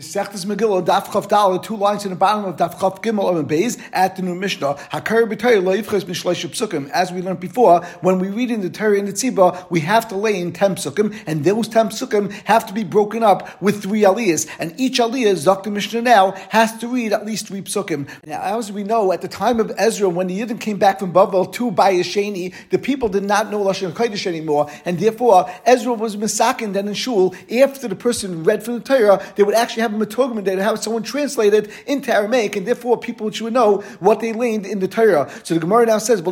Sechtes Megillah, Daf Chav Dal, two lines in the bottom of Daf Chav Gimel and Beis at the new Mishnah. Hakar b'Torah lo yivches mishlesh psukim. As we learned before, when we read in the Torah and the Tziba, we have to lay in ten psukim, and those ten psukim have to be broken up with three aliyahs, and each aliyah, Zakta Mishnah now, has to read at least three psukim. Now, as we know, at the time of Ezra, when the Yidden came back from Bavel to Bayasheni, the people did not know Lashon Kodesh anymore, and therefore Ezra was misakin. Then in shul, after the person read from the Torah, they would actually have have a metogman they have someone translate it into Aramaic, and therefore people should know what they learned in the Torah. So the Gemara now says, The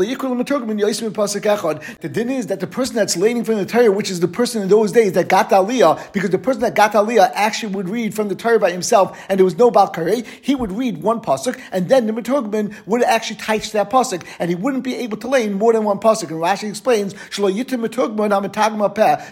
din is that the person that's learning from the Torah, which is the person in those days that got Aliyah, because the person that got Aliyah actually would read from the Torah by himself, and there was no Balkare, he would read one pasuk, and then the metogman would actually teach that pasuk, and he wouldn't be able to lane more than one pasuk. And Rashi explains,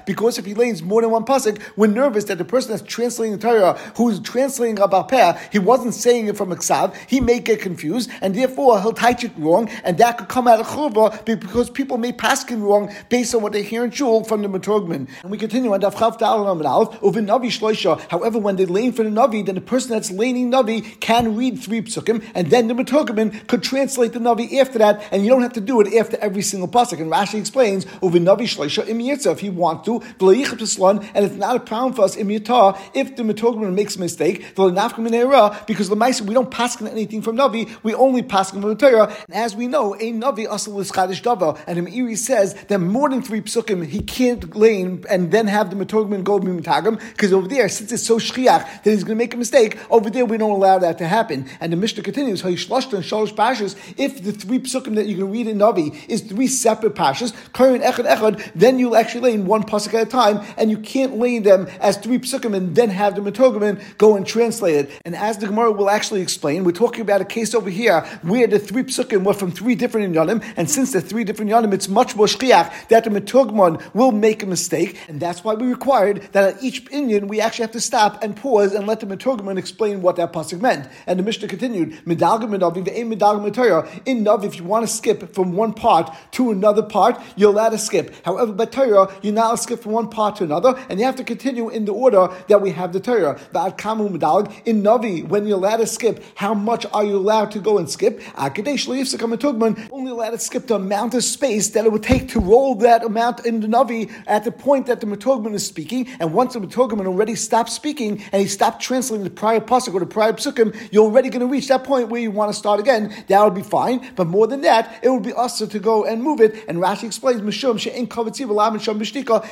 because if he lanes more than one pasuk, we're nervous that the person that's translating the Torah, who's was translating Rabbi Peh, he wasn't saying it from Iksav, he may get confused, and therefore he'll teach it wrong, and that could come out of Churba because people may pass paskin wrong based on what they hear in Shul from the Maturgman. And we continue on Daf Chav Navi Shloisha. However, when they lane for the Navi, then the person that's laning Navi can read three psukim, and then the Maturgman could translate the Navi after that, and you don't have to do it after every single pasuk. And Rashi explains, over Navi Shloisha im if you want to, and it's not a problem for us im if the Maturgman makes a mistake, because the we don't pass anything from Navi, we only pass from the Torah. And as we know, a Navi asal is Chadish Dava. And Meiri says that more than three psukim, he can't lane and then have the Matogman go Mimitagim, because over there, since it's so shchiach that he's going to make a mistake, over there we don't allow that to happen. And the Mishnah continues, if the three psukim that you can read in Navi is three separate Pashas, Karin Echad Echad, then you'll actually lane one pasuk at a time, and you can't lane them as three psukim and then have the Matogman go and translate it. And as the Gemara will actually explain, we're talking about a case over here where the three psukim were from three different inyanim, and since they're three different inyanim, it's much more shchiach that the metugman will make a mistake, and that's why we required that at each inyan we actually have to stop and pause and let the metugman explain what that pasuk meant. And the Mishnah continued, medalgam ve'em medalgam In Navi, if you want to skip from one part to another part, you're allowed to skip. However, by Torah, you're not allowed to skip from one part to another, and you have to continue in the order that we have the Torah. In Navi, when you're allowed to skip, how much are you allowed to go and skip? Only allowed to skip the amount of space that it would take to roll that amount in the Navi at the point that the Matogman is speaking. And once the Matogman already stopped speaking and he stopped translating the prior pasuk or the prior psukim, you're already going to reach that point where you want to start again. That would be fine. But more than that, it would be us to go and move it. And Rashi explains, Mishum she'en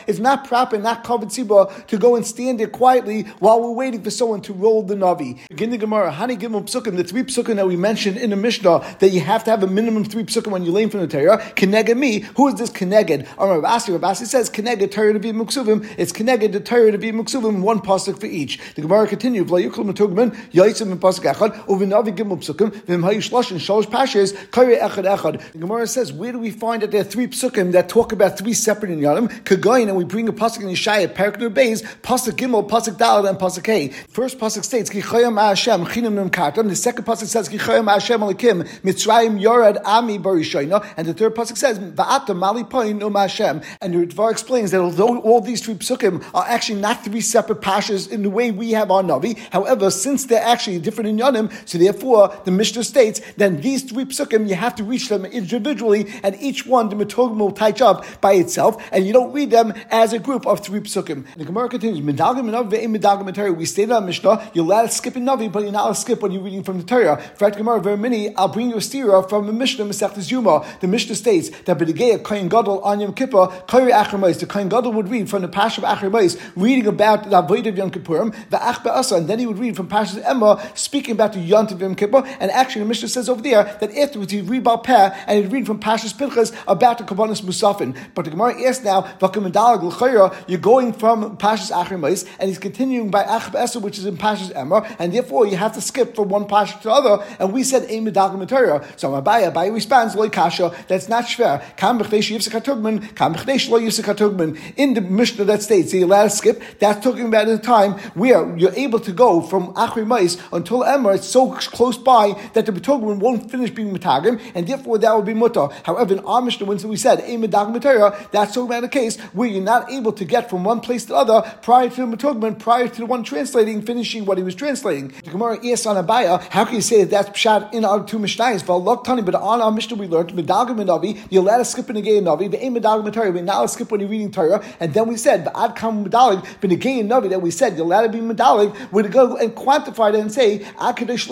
It's not proper, not kavod to go and stand there quietly while we're waiting for someone to roll the Navi. Begin the Gemara, Hani Gimel Psukim, the three Psukim that we mentioned in the Mishnah, that you have to have a minimum three Psukim when you lane from the Torah. Keneged me, who is this Keneged? Or Rabasi, Rabasi says, Keneged Torah to be Muksuvim, it's Keneged the Torah to be Muksuvim, one Pasuk for each. The Gemara continues, Vlayukul Matugman, Yaitzim and Pasuk Echad, Uvinavi Gimel Psukim, Vim Hayushlosh and Shalosh Pashas, Kari Echad Echad. The Gemara says, where do we find that there are three Psukim that talk about three separate Inyanim? Kagayin, and we bring a Pasuk in Yeshaya, Parak Beis, Pasuk Gimel, Pasuk Dalad, and Pasuk Hey. First Pasuk states, Kichayim Hashem, Chinam Kartam. The second Pasuk says, Kichayim Hashem Alikim, Mitzrayim Yorad Ami Barishoina. And the third Pasuk says, Va'ata Mali Poin Um Hashem. And the Dvar explains that although all these three Psukim are actually not three separate Pashas in the way we have our Navi, however, since they're actually different in Yonim, so therefore the Mishnah states, then these three Psukim, you have to reach them individually, and each one, the Metogim will touch up by itself, and you don't read them as a group of three Psukim. The Gemara continues, Medagim Medagim We stated on Mishnah, you're allowed to skip in Navi, but you're not allowed to skip when you're reading from the Torah. Fact Gemara, very many, I'll bring you a stira from the Mishnah, Masechtas Yuma. The Mishnah states that B'degei Kohen Gadol on Yom Kippur, Kairi Achramais, the Kohen Gadol would read from the Pash of Achramais, reading about the Avodah of Yom Kippurim, the Ach Asa, and then he would read from Pash of Emma, speaking about the Yont of Yom Kippur, and actually the Mishnah says over there that afterwards he'd read Baal Peh, and he'd read from Pashas Pinchas about the Kabbanis Musafin. But the Gemara asks now, you're going from Pashas Achramais, and he's continuing by Ach Be'asa, which is in Pashas Emma, and therefore you have to skip from one pasuk to the other. And we said ein medagim So Abaye, Abaye responds loy kasha. That's not shver. Kam b'chdesh yivsek hatugman. Kam b'chdesh lo yivsek hatugman. In the Mishnah that states you allowed to skip. That's talking about a time where you're able to go from achri mais until Emma. It's so close by that the betugman won't finish being metagim, and therefore that would be mutter. However, in our Mishnah, when we said ein medagim that's talking about a case where you're not able to get from one place to the other prior to the metugman, prior to the one translating translating, finishing what he was translating. The Gemara asks on Abaya, how can you say that that's pshat in our two mishnayos? But on our mishnah we learned medalgim and navi, you're allowed to skip in the game navi, but ain't medalgim Torah, but now skip when you're reading Torah, and then we said, but ad kam medalig, the game navi that we said you're allowed to be medalig, we're to go and quantify that and say akadosh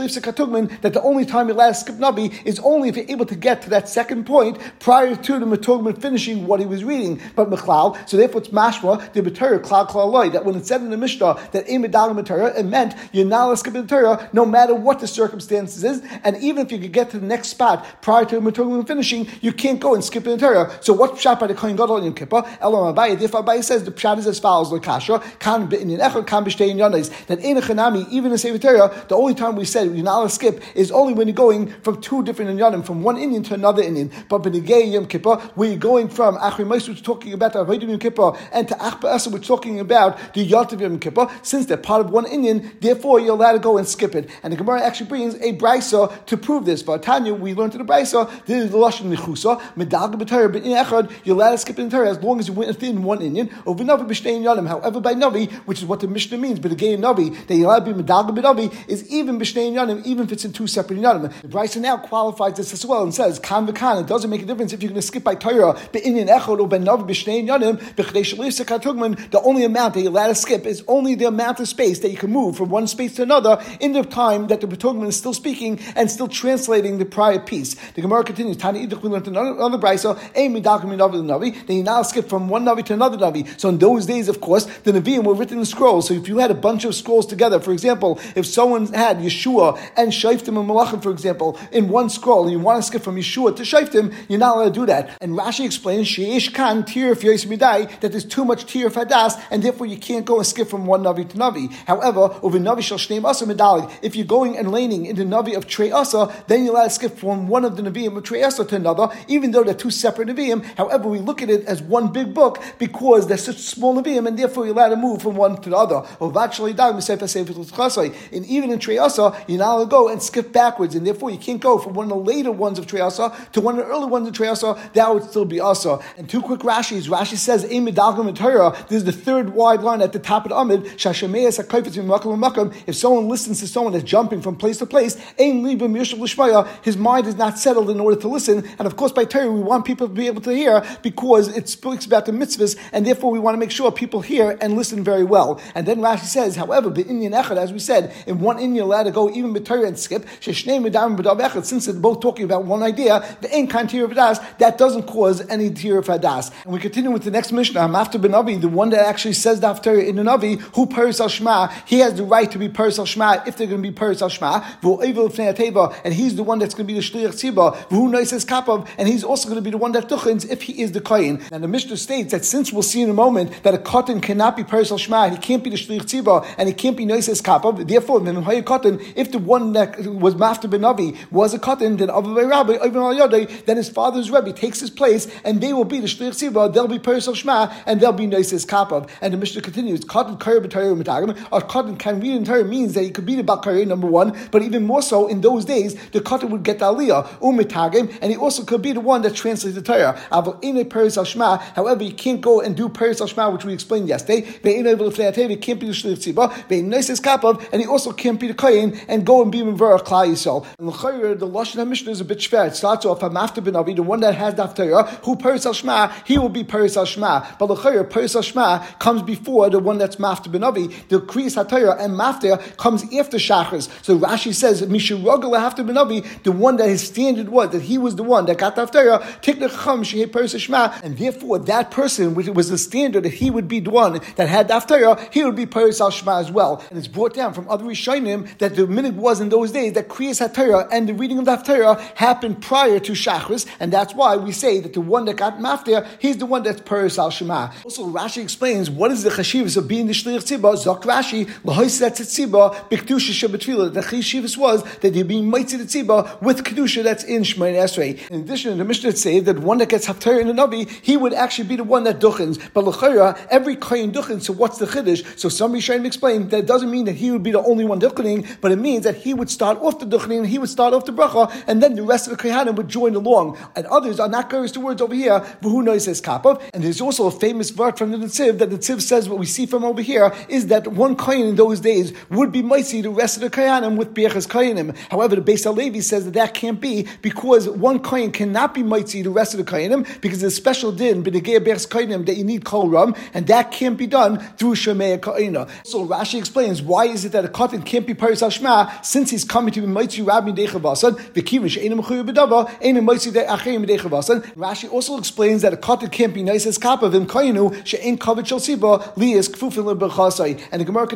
that the only time you're allowed to skip navi is only if you're able to get to that second point prior to the metugman finishing what he was reading. But mechlal, so therefore it's mashma the Torah klal klal that when it said in the mishnah that a medalig Torah, it meant you're not allowed to skip the Torah no matter what the circumstances is, and even if you could get to the next spot prior to the metugman finishing, you can't go and skip the Torah. So what pshat by the kohen gadol in Kippur? Elam Abaye, therefore Abaye says the pshat is as follows: Lekasha kan b'inyan echad kan b'shtein yanis. That in a chanami, even in Sefer Torah, the only time we said you're not allowed to skip is only when you're going from two different inyanim, from one inyan to another inyan. But b'negei Yom Kippur, where you're going from Achri Moshe, which is talking about the Avodah Yom Kippur, and to Achba Asa, which is talking about the Yot Yom Kippur, since they're part of one inyan, therefore you're allowed to go and skip it. And the Gemara actually brings a brisa to prove this. But Tanya, we learned in the brisa, this is the lashon nichusa medag b'Torah but in echad you're allowed to skip in Torah as long as you went within one inyan. Or v'navi b'shtein yanim. However, by navi, which is what the Mishnah means, but again navi that you're allowed to be medag b'navi is even b'shtein yanim, even if it's in two separate yanim. The brisa now qualifies this as well and says kan v'kan. It doesn't make a difference if you're going to skip by Torah be'inyan echad or be'navi b'shtein yanim. The only amount that you're allowed to skip is only the amount of space that you can move from one space to another in the time that the Betugman is still speaking and still translating the prior piece. The Gemara continues, Tani Idach, we learned another, Navi the Navi, then you now skip from one Navi to another Navi. So in those days, of course, the Naviim were written in scrolls. So if you had a bunch of scrolls together, for example, if someone had Yeshua and Shaiftim and Malachim, for example, in one scroll, and you want to skip from Yeshua to Shaiftim, you're not allowed to do that. And Rashi explains, Sheish Kan Tir Fiyos Midai, that there's too much Tir Fadas, and therefore you can't go and skip from one Navi to Navi. However, over Navi Shal Shneim Asa Medalig, if you're going and laning in the Navi of Trey Asa, then you're allowed to skip from one of the Naviim of Trey Asa to another, even though they're two separate Naviim. However, we look at it as one big book because they're such small Naviim, and therefore you're allowed to move from one to the other. And even in Trey Asa, you're not allowed to go and skip backwards, and therefore you can't go from one of the later ones of Trey Asa to one of the early ones of Trey Asa. That would still be Asa. And two quick Rashis. Rashi says, This is the third wide line at the top of the Amid. If someone listens to someone that's jumping from place to place, his mind is not settled in order to listen. And of course, by Torah, we want people to be able to hear because it speaks about the mitzvahs, and therefore we want to make sure people hear and listen very well. And then Rashi says, however, the inyan Echad, as we said, in one inyan allowed to go even with Torah and skip, since they're both talking about one idea, the Ein Kan Tir that doesn't cause any Tir Hadas. And we continue with the next Mishnah, after Ben Avi, the one that actually says the Haftarah in the Navi, who Paris al He has the right to be Paris al Shema if they're going to be Paris al Shema, and he's the one that's going to be the Shliach Tziba, who knows his and he's also going to be the one that Tuchins if he is the Kayin. And the Mishnah states that since we'll see in a moment that a katan cannot be Paris al Shema, he can't be the Shliach Tziba, and he can't be knows his Kapav, therefore, katan, if the one that was Mafta Ben Avi was a katan, then Avi Rabbi, then his father's Rebbe takes his place, and they will be the Shliach Tziba, they'll be Paris al Shema, and they'll be knows his Kapav. And the Mishnah continues, katan B'Torah or katan can read in Torah means that he could be the Bakari, number one, but even more so in those days, the Katan would get the Aliyah, Umitagim, and he also could be the one that translates the Torah. However, you can't go and do Paris al which we explained yesterday. He can't be the Shlich Tziba, and he also can't be the Kohen and go and be Mivara Klal Yisrael. And the Lashon HaMishnah is a bit schwer. It starts off, I'm after Ben Avi, the one that has the Torah, who Paris al he will be Paris al But the Paris al comes before the one that's Mafta Ben Avi. The Kriyas HaTorah and Mafta comes after Shachris. So Rashi says, Mishurogel after Benavi, the one that his standard was, that he was the one that got the Haftarah, and therefore that person, which was the standard that he would be the one that had the Haftarah, he would be Paris al Shema as well. And it's brought down from other Rishonim that the minute was in those days that Kriyas HaTorah and the reading of the Haftarah happened prior to Shachris, and that's why we say that the one that got Maftir, he's the one that's Paris al Shema. Also, Rashi explains what is the chashivas of being the Shliach Tzibah, Zok Rashi, Lahoiset Tzibah, Bikdusha Shabbatfila. The chashivas was that you're being Mitzvah Tzibah with Kedusha that's in Shemayin Esrei. In addition, the Mishnah say that one that gets Haftarah in the Navi, he would actually be the one that duchens. But L'chayra, every Kohen duchens, so what's the Chiddush? So some Rishonim explain that doesn't mean that he would be the only one duchening, but it means that he would start off the duchening, he would start off the bracha, and then the rest of the Kohanim would join along. And others are not going to words over here, but who knows his kapav. And there's also a famous word from the Netziv that the Netziv says what we see from over here is that one in those days would be mighty the rest of the kohanim with birchas kohanim. However, the Beis Halevi says that that can't be because one kohen cannot be mighty the rest of the kohanim because there's a special din b'negei birchas kohanim that you need kol ram, and that can't be done through shemei kohena. So Rashi explains why is it that a kohen can't be paris shma since he's coming to be mighty rabbi dechavasan v'kivish enim chuyu b'dava enim mighty achayim dechavasan. Rashi also explains that a kohen can't be nice as kappa v'im koinu she'en kavod shel siba kfufin lebechasai. And the Gemara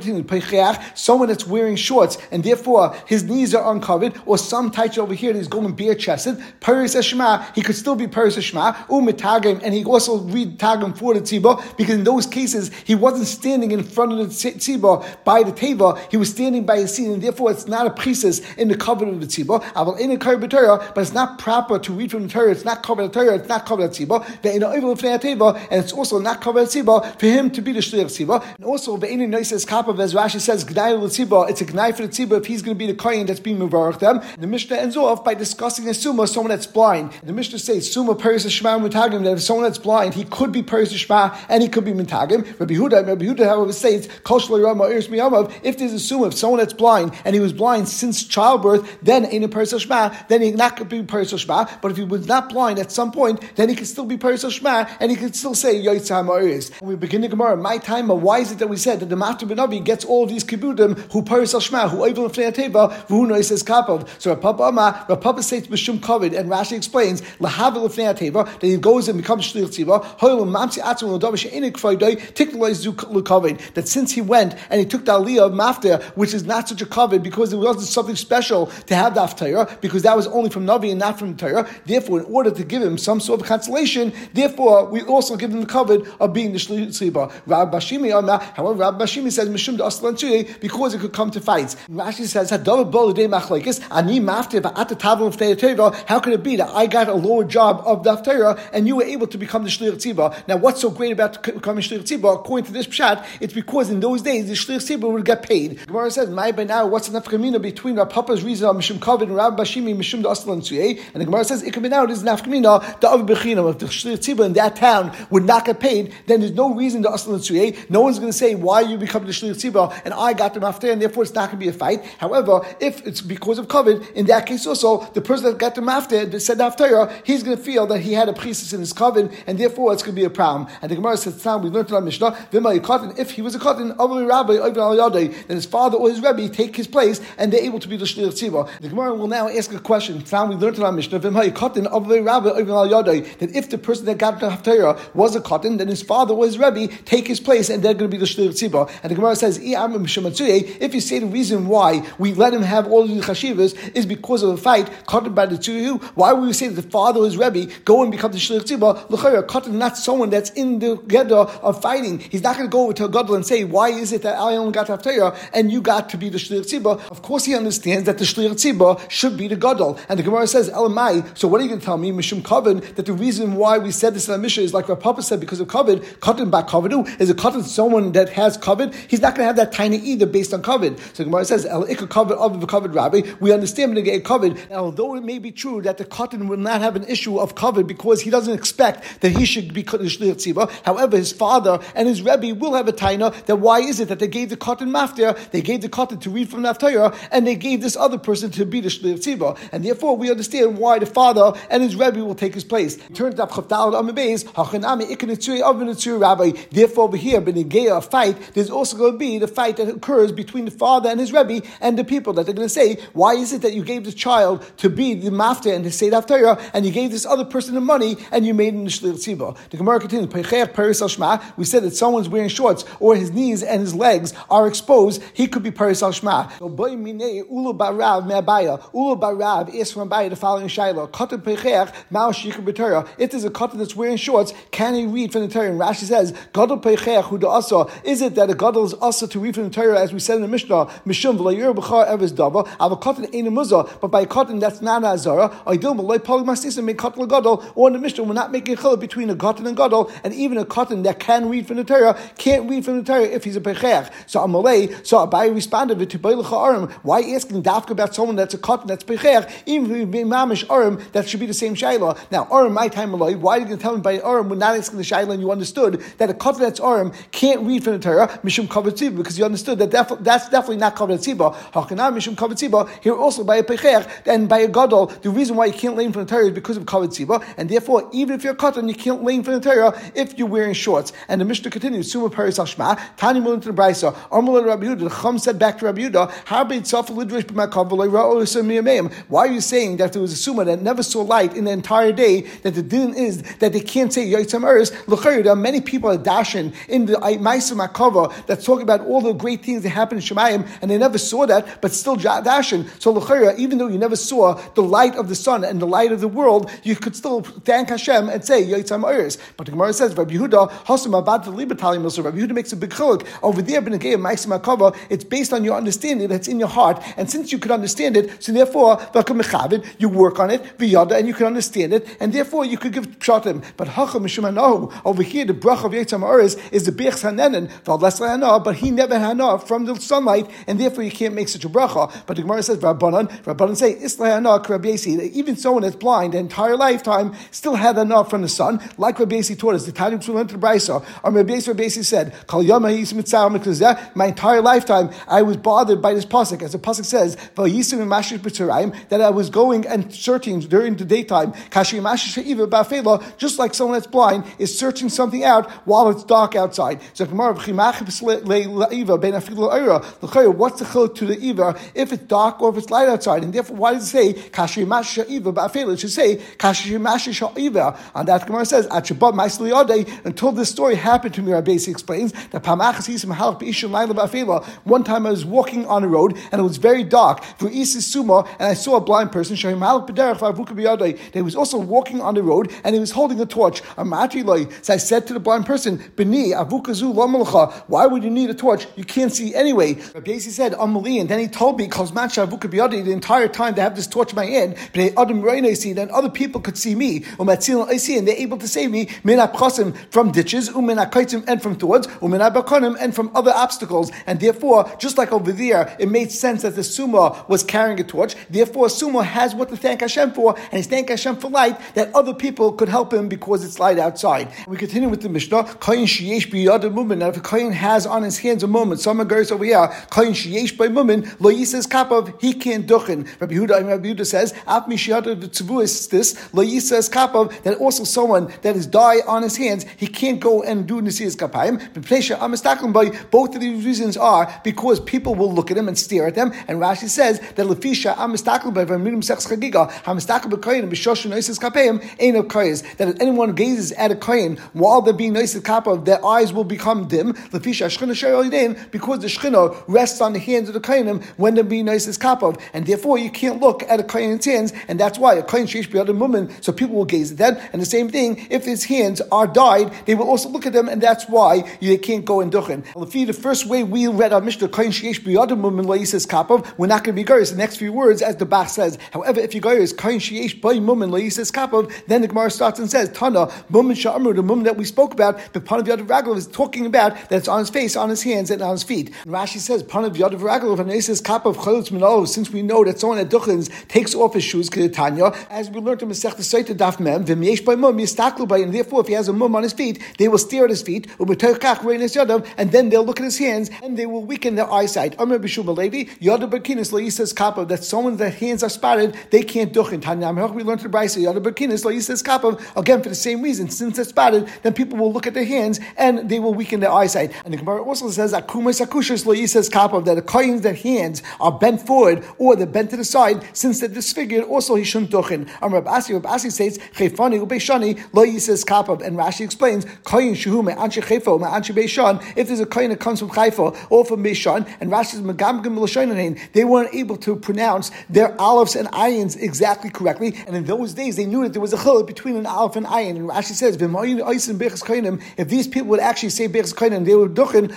someone that's wearing shorts and therefore his knees are uncovered, or some tight over here that he's going bare chested, Paris Shema, he could still be Paris Shema, Umitagim, and he also read Tagim for the Tziba, because in those cases he wasn't standing in front of the Tziba by the Teva, he was standing by his seat, and therefore it's not a priestess in the cover of the Tziba. I will in a Torah, but it's not proper to read from the Torah, it's not covered the Torah, it's not covered the Tziba, and it's also not covered the Tziba for him to be the Shliach Tziba. And also, the Ve'ini Noises Kapav, as Rashi says, Gnai L'Tziba, it's a Gnai for the Tziba if he's going to be the Kohen that's being Mevarach them. The Mishnah ends off by discussing a Summa, someone that's blind. The Mishnah says, Summa Paris Shema Mutagim, that if someone that's blind, he could be Paris Shema and he could be Mutagim. Rabbi Huda, Rabbi Huda, however, says, if there's a Summa, if someone that's blind and he was blind since childbirth, then in a Paris Shema, then he not could be Paris Shema. But if he was not blind at some point, then he could still be Paris Shema and he could still say Yoitzah Ma'aris. When we begin the Gemara, my time, why is it that we said that the Master Benavi gets all these kibudim who Paris Shema, who Oivel Teva, who noises Kapov. So Rapapa Ama, Rapapa states Mishum Kovid, and Rashi explains Lahavil Teva that he goes and becomes Shlich Tziva. Hoyel Mamsi Atzum Lodavish Enik Friday, Tikloi Zuk Lukovid. That since he went and he took the Aliyah of Mafta, which is not such a Kovid because it wasn't something special to have the Torah, because that was only from Navi and not from Torah. Therefore, in order to give him some sort of consolation, therefore we also give him the Kovid of being the Shlich Tziva. Rab Bashimi However, Rab Bashimi says Mishum Aslan because it could come to fights. Rashi says Machlekes Ani of How could it be that I got a lower job of the and you were able to become the Shlir Tziba? Now, what's so great about becoming Shlir Tziba? According to this pshat, it's because in those days the Shlir Tziba would get paid. Gemara says, "My by now, what's the nafkamina between Rav Papa's reason of Mishum Kavod and Rav Bashimi Mishum Aslan Tzuyeh?" And the Gemara says, "It now it is nafkamina the Av Bechinam. If the Shlir Tziba in that town would not get paid, then there's no reason to Aslan Tzuyeh. No one's going to say why you become the Shlir And I got the mafter, and therefore it's not going to be a fight. However, if it's because of kavod, in that case also, the person that got the mafter, said after, he's going to feel that he had a priestess in his coven, and therefore it's going to be a problem. And the Gemara says, "Time we learned our Mishnah, if he was a katan, then his father or his rebbe take his place, and they're able to be the shlir tziva." The Gemara will now ask a question. Time we learned our Mishnah, that if the person that got the haftarah was a katan, then his father or his rebbe take his place, and they're going to be the shlir tziva. And the Gemara says, if you say the reason why we let him have all of the chashivas is because of a fight, katan by the two why would we say that the father is Rebbe go and become the Shlich Tzibah? L'chayra, katan is not someone that's in the Gedda of fighting. He's not going to go over to a Gadol and say, why is it that I only got Haftarah and you got to be the Shlich Tzibah? Of course he understands that the Shlich Tzibah should be the Gadol. And the Gemara says, Elamai, so what are you going to tell me, Mishum Kavod, that the reason why we said this in the Mishnah is like what Papa said, because of Kavod, katan by Kavadu, is a katan someone that has Kavod, he's not to have that tiny either based on Kavod. So Gemara says, El Ikka Kavod of the Kavod Rabbi, we understand get Kavod, although it may be true that the katan will not have an issue of Kavod because he doesn't expect that he should be Shliach Tziva. However, his father and his Rebbe will have a taina that why is it that they gave the katan maftir, they gave the katan to read from Naftira, and they gave this other person to be the Shliach Tziva. And therefore, we understand why the father and his Rebbe will take his place. Therefore, over here, Benegea, a fight, there's also going be the fight that occurs between the father and his Rebbe and the people that they're going to say, why is it that you gave the child to be the maftir and the Haftarah, and you gave this other person the money, and you made him the Shlir Tziba. The Gemara continues, we said that someone's wearing shorts, or his knees and his legs are exposed, he could be Paris al Shma. So, Ulu Barav Me'abaya, Ulu Barav is from Abaya the following Shiloh, Katan Pechech, Mao Shikr B'Torah. If there's a katan that's wearing shorts, can he read from the Torah? And Rashi says, Gadol is it that a Gadol Asa to read from the Torah, as we said in the Mishnah, Mishum V'layir B'char Eves Dava, katan ain't a muzah, but by katan that's not a Azara, I deal with Polymastis and make katan gadol, or in the Mishnah, we're not making a chiluk between a katan and gadol, and even a katan that can read from the Torah can't read from the Torah if he's a pechech. So Amalei, so Abai responded to Arim, why asking dafka about someone that's a katan that's pechech, even if mamish Arim, that should be the same shayla. Now Arim, my time Malay, why are you going to tell him by Arim when not asking the shayla and you understood that a katan that's Arim can't read from the Torah, Mishum Kavod kavod because you understood that def- that's definitely not kavod tziba. Hakanam mishum kavod tziba. Here also by a pechech and by a gadol, the reason why you can't lay from the Torah is because of kavod tziba, and therefore even if you're katan, you can't lay from the Torah if you're wearing shorts. And the Mishnah continues, Suma Paris Ashma, Tani Mulin to the Brisa, Armul Rabbi Yehuda, the Chum said back to Rabbi Yehuda, why are you saying that there was a Suma that never saw light in the entire day, that the din is that they can't say Yotzam Eris? There are many people are dashing in the Maisa Makava that's talking about all the great things that happen in Shemayim, and they never saw that, but still dashing. So even though you never saw the light of the sun and the light of the world, you could still thank Hashem and say Yotzam Eris. But the Gemara says, Rabbi Yehuda, Hasam Abad Libertali Milsa, Rabbi Yehuda makes a big chiluk. Over there, Benegay Maisa Makava, it's based on your understanding that's in your heart, and since you could understand it, so therefore, you work on it, and you can understand it, and therefore you could give pshatim. But Hacham Mishumanahu, over here, the brach of Yetzam Eris is the Bech Hanenin, but he never had enough from the sunlight, and therefore you can't make such a bracha. But the Gemara says, Rabbanan, Rabbanan say, even someone that's blind the entire lifetime still had enough from the sun, like Rabbi taught us, the Tanya to learn to or Rabbi Yasi said, my entire lifetime I was bothered by this pasuk, as the pasuk says, that I was going and searching during the daytime, just like someone that's blind is searching something out while it's dark outside. So what's the chiluk to the Eva if it's dark or if it's light outside? And therefore, why does it say It should say And that Gemara says, At your bottomade, until this story happened to me, Rabbi explains that one time I was walking on a road and it was very dark. For isis sumo, And I saw a blind person. He was also walking on the road and he was holding a torch. So I said to the blind person, Why would you need a torch? You can't see anyway. Rabbi said, And then he told me, because the entire time they have this torch in my hand, then other people could see me. And they're able to save me from ditches, and from thorns, and from other obstacles. And therefore, just like over there, it made sense that the Summa was carrying a torch. Therefore, Summa has what to thank Hashem for, and he's thanking Hashem for light that other people could help him because it's light outside. We continue with the Mishnah. Now, if a kayin has on his hands a moment, someone goes over here. Kayin sheyesh by mumin lo yises kapav he can't duchen. Rabbi Yehuda, Rabbi Yehuda says af mishiyad is this lo yises kapav that also someone that is die on his hands he can't go and do nisiyas kapayim. B'pnesha amistakum by, both of these reasons are because people will look at him and stare at them. And Rashi says that lefisha amistakal by v'amirim sechs chagiga hamistakal b'koyin b'shoshu noises kapayim ain't of koyes. That if anyone gazes at a koyin while they're being noises kappa, their eyes will become dim. Lefisha shchina because the shchina rests on the hands of the koyinim when they're is noises kappa, and therefore you can't look at a koyin's hands, and that's why a koyin sheish b'yad woman. So people will gaze at them, and the same thing if his hands are dyed, they will also look at them, and that's why they can't go in duchen. The first way we read our Mishnah, Kain Sheyesh B'Yadim Mumin says Kapov, we're not going to be Goyers. The next few words, as the Bach says. However, if you Goyers, Kain Sheyesh B'Y Mumin says Kapov, then the Gemara starts and says, Tana, Mumin Sha'amru, the Mumin that we spoke about, the Pan of Yadav Raglov is talking about that it's on his face, on his hands, and on his feet. And Rashi says, Pan of Yadav Raglov, and says Kapov Chalutz Minalo, since we know that someone at Duchins takes off his shoes, Tanya, as we learned in Masech the Saita Daf Mem, V'Myesh B'Y Mum, Yistaklu B'Y, and therefore if he has a mum on his feet, they will stare at his feet, and then they'll look at his hands, and they will weaken their eyesight. Amr Bishum Levi, Yada Berkinis says Kappa, that someone that hands are spotted, they can't duchin. Tanyam we learned to Brisa, Yada Berkinis says Kappa, again for the same reason. Since they're spotted, then people will look at their hands and they will weaken their eyesight. And the Gemara also says that Kumai Sakushas says Kappa, that the coins that hands are bent forward or they're bent to the side, since they're disfigured, also he shouldn't duchin. Amr Abasi, Abasi says, Chefani Ubeshani, Lo says Kappa, and Rashi explains, Koyin Shuhu Me'anche Chefo, Me'anche Beishan, if there's a coin that comes from Haifa or from Mishan, and Rashi's Megamgam Lashonain, they weren't able to pronounce their olives and irons exactly correctly. And in those days, they knew that there was a chil between an olive and iron. And Rashi says, if these people would actually say Bechas Kainim, they would duchen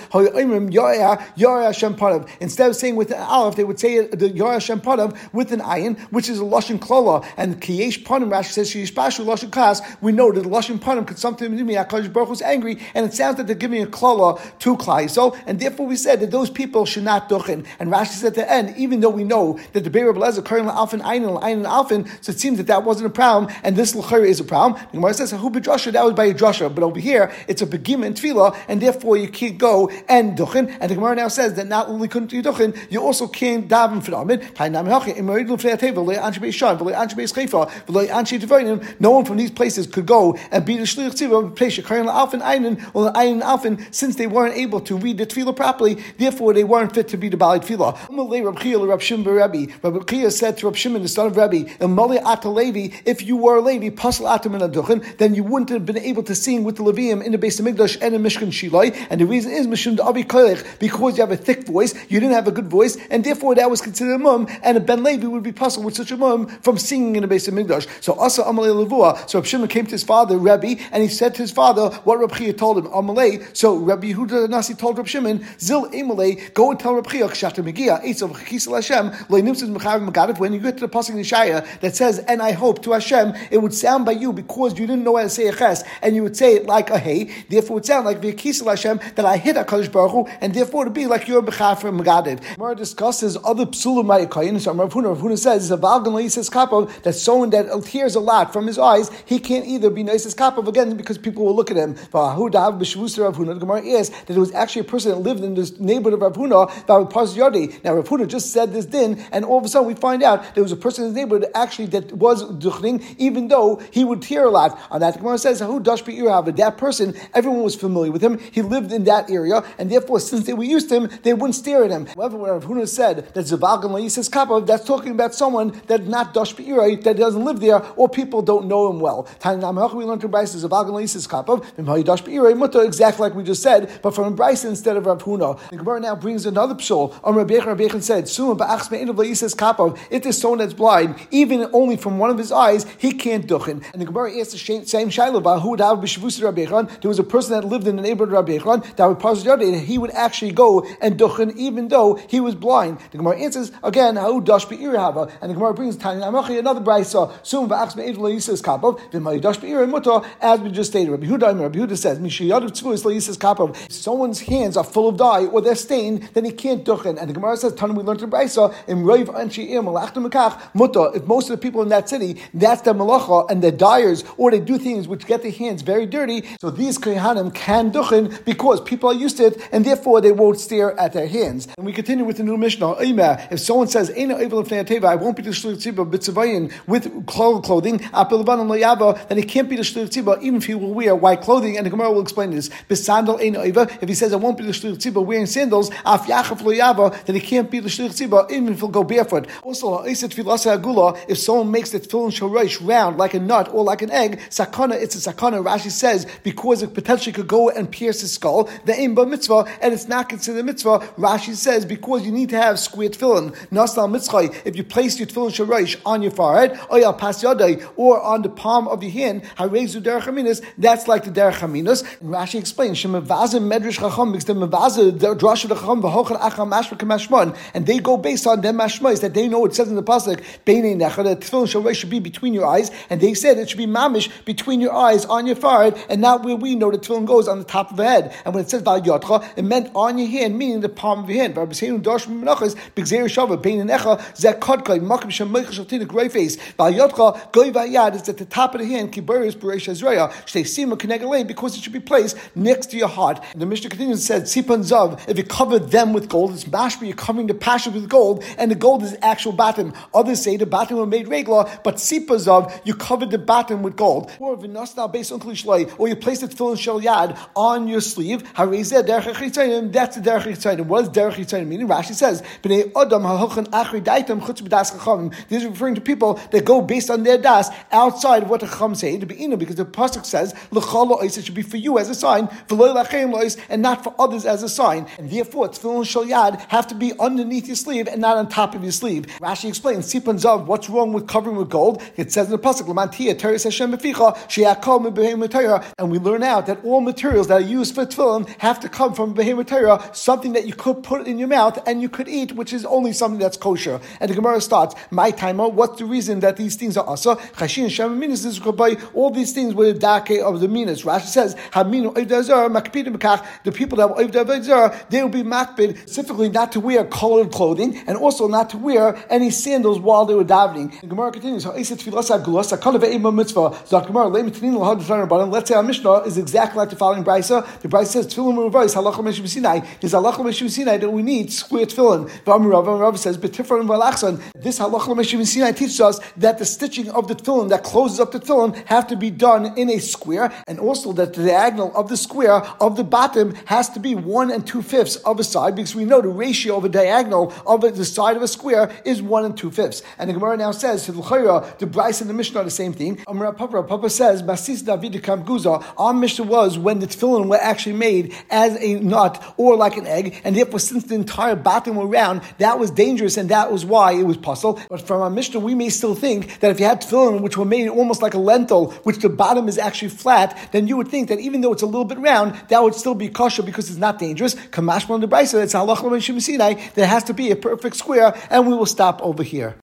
Instead of saying with an olive, they would say the Yara Shempanav with an iron, which is a Lashon Klala. And Kiyesh Panim, Rashi says, Shishpashu Lashon Klas, we know that Lashon Panim could sometimes mean HaKadosh Baruch was angry, and it sounds that they're giving a Klala to Klai. So, and therefore we said that those people should not duchen. And Rashi said at the end, even though we know that the Beir of Lezer currently alfin ayin ayin alfin, so it seems that that wasn't a problem, and this l'chayr is a problem. The Gemara says who bedrasha that was by a drasha, but over here it's a begim and tefillah, and therefore you can't go and duchen. And the Gemara now says that not only couldn't you duchen, you also can't daven for Amid. No one from these places could go and be the shliach tzibah since they weren't able to read the tefillah properly. Therefore, they weren't fit to be the bali tefillah. Umm Rab Shimon said to Rab Shimon, the son of Rabbi, if you were a Levi, then you wouldn't have been able to sing with the Levium in the base of Migdash and in Mishkan Shilai. And the reason is Mishum Avi because you have a thick voice, you didn't have a good voice, and therefore that was considered a mum, and a Ben Levi would be puzzled with such a mum from singing in the base of Migdash. So Asa Amalei Levua. So Shimon came to his father, Rabbi, and he said to his father what Chia told him, Amalei. So Rabbi Yehuda Nasi told Rab Shimon, Zil Amalei, go and tell Rab Chia, Kshater Megia, Eitzav Chisel Hashem, Megadav, when you get to the passing in Shaya that says, and I hope to Hashem, it would sound by you because you didn't know how to say a ches, and you would say it like a hey, therefore it would sound like V'kisel Hashem, that I hit HaKadosh Baruch Hu, and therefore to be like your Bechafer Megadav. Gemara discusses other psulim ma'ikayin, so Rav Huna, Rav Huna says, Zavalgan says kapov, that someone that tears a lot from his eyes, he can't either be nice as kapov again because people will look at him. The Gemara is that it was actually a person that lived in this neighborhood of Rav Huna, that Now Rav Huna just said this din, and all of a sudden we find out there was a person in his neighborhood actually that was duchning, even though he would tear a lot. On that, the Gemara says, "Who dashpi That person, everyone was familiar with him. He lived in that area, and therefore, since they were used to him, they wouldn't stare at him. However, when Rav Huna said that Zavalgan Laisis Kappa, that's talking about someone that not Dosh dashpi that doesn't live there, or people don't know him well. We learned from Bryce Zavalgan Laisis Kappa, exactly like we just said, but from Bryce instead of Rav Huna. The Gemara now brings another pshul. On Rabbi Rabbi said, if there's someone that's blind, even only from one of his eyes, he can't duchen. And the Gemara asked the same Shiloh who would have B'Shavus Rabbi There was a person that lived in the neighborhood of Rabbi that would pass and he would actually go and duchen even though he was blind. The Gemara answers again, how dash hava, and the Gemara brings Tanya Amachi another brayso. Soon va'achs me'edul yisis kapov v'may dash be'ir muto as we just stated. Rabbi Huda, Rabbi Huda says mishiyadav tzvuis yisis kapov. Someone's hands are full of dye or they're stained, then he can't duchen. And the Gemara says, Tanya we learned in brayso in roiv anshi ir malachtu mekach muto. If most of the people in that city, that's their malacha and their dyers, or they do things which get their hands very dirty, so these kohanim can duchen because people are used to it, and therefore they won't stare at their hands. And we continue with the new Mishnah. If someone says, I won't be the shlich with cloth clothing, then he can't be the shlich even if he will wear white clothing. And the Gemara will explain this. If he says, I won't be the shlich wearing sandals, then he can't be the shlich even if he'll go barefoot. Also, if someone makes the tefillin shorosh round like a nut or like an egg, sakana, it's a sakana. Rashi says because it potentially could go and pierce his skull. The imba mitzvah, and it's not considered a mitzvah. Rashi says because you need to have square tefillin. Nasal mitzvah. If you place your tefillin shorosh on your forehead, pas or on the palm of your hand, harezu derech That's like the derech haminas. Rashi explains shemavazim medrash chacham because the mavazim the the chacham v'hochad acham mashma and they go based on them mashmais that they know it says in the pasuk beinei necha that tefillin should be between your eyes, and they said it should be mamish between your eyes on your forehead, and not where we know the tefillin goes on the top of the head. And when it says val it meant on your hand, meaning the palm of your hand. Rabbi Seinu Dosh Menachas B'Gzeir Shava Bein Necha Zek Kodkai Makim Shem Meichel Shaltinik Gray Face Val Yotcha Goy is at the top of the hand Kiburis Beresh Azreya Shtei Sima Kenegalein because it should be placed next to your heart. And the Mishnah continues and said Sipan Zav if you cover them with gold, it's mashma you're covering the passion with gold, and the gold is actual bottom. Others say the bottom were made regular, but Sipa Zav you covered the bottom with gold. Or Vinasna based on or you place the tefillin shel yad on your sleeve. Harizeh derech that's the derech yitzayim. What does derech yitzayim mean? Rashi says, "Bnei adam ha'hochen achri daitem chutz b'das chachamim." This is referring to people that go based on their das outside of what the chacham say. To be because the pasuk says, "L'chalo it should be for you as a sign, v'loy lachem lois, and not for others as a sign." And therefore, tefillin shel yad have to be underneath your sleeve and not on top of your sleeve. Rashi explains, "Sipan zav." What's wrong with covering with gold? It says in the pasuk, "Lamantia teres Hashem beficha she'akol and we learn out that all materials that are used for tefillin have to come from behemoth something that you could put in your mouth and you could eat, which is only something that's kosher. And the Gemara starts, my timer, what's the reason that these things are asa? Chashin Shem Minas is all these things were the dake of the minas. Rashi says, Haminu the people that were they will be makpid specifically not to wear colored clothing and also not to wear any sandals while they were davening. The Gemara continues, Let's say our Mishnah is exactly like the following brisa. The brisa says, Tefillin halacha Meshim Sinai. There's halacha Meshim Sinai that we need square tefillin. Rav Rav says, Betifron Valachsan. This halacha Meshim Sinai teaches us that the stitching of the tefillin that closes up the tefillin have to be done in a square, and also that the diagonal of the square of the bottom has to be one and two fifths of a side, because we know the ratio of a diagonal of the side of a square is one and two fifths. And the Gemara now says, to the Bryce and the Mishnah are the same thing. Papa, Papa says, Basis David Guza, our Mishnah was when the tefillin were actually made as a nut or like an egg, and therefore since the entire bottom were round, that was dangerous, and that was why it was puzzle. But from our Mishnah, we may still think that if you had tefillin which were made almost like a lentil, which the bottom is actually flat, then you would think that even though it's a little bit round, that would still be kosher because it's not dangerous. Kamashma on the Brisa, it's halach that has to be a perfect square, and we will stop over here.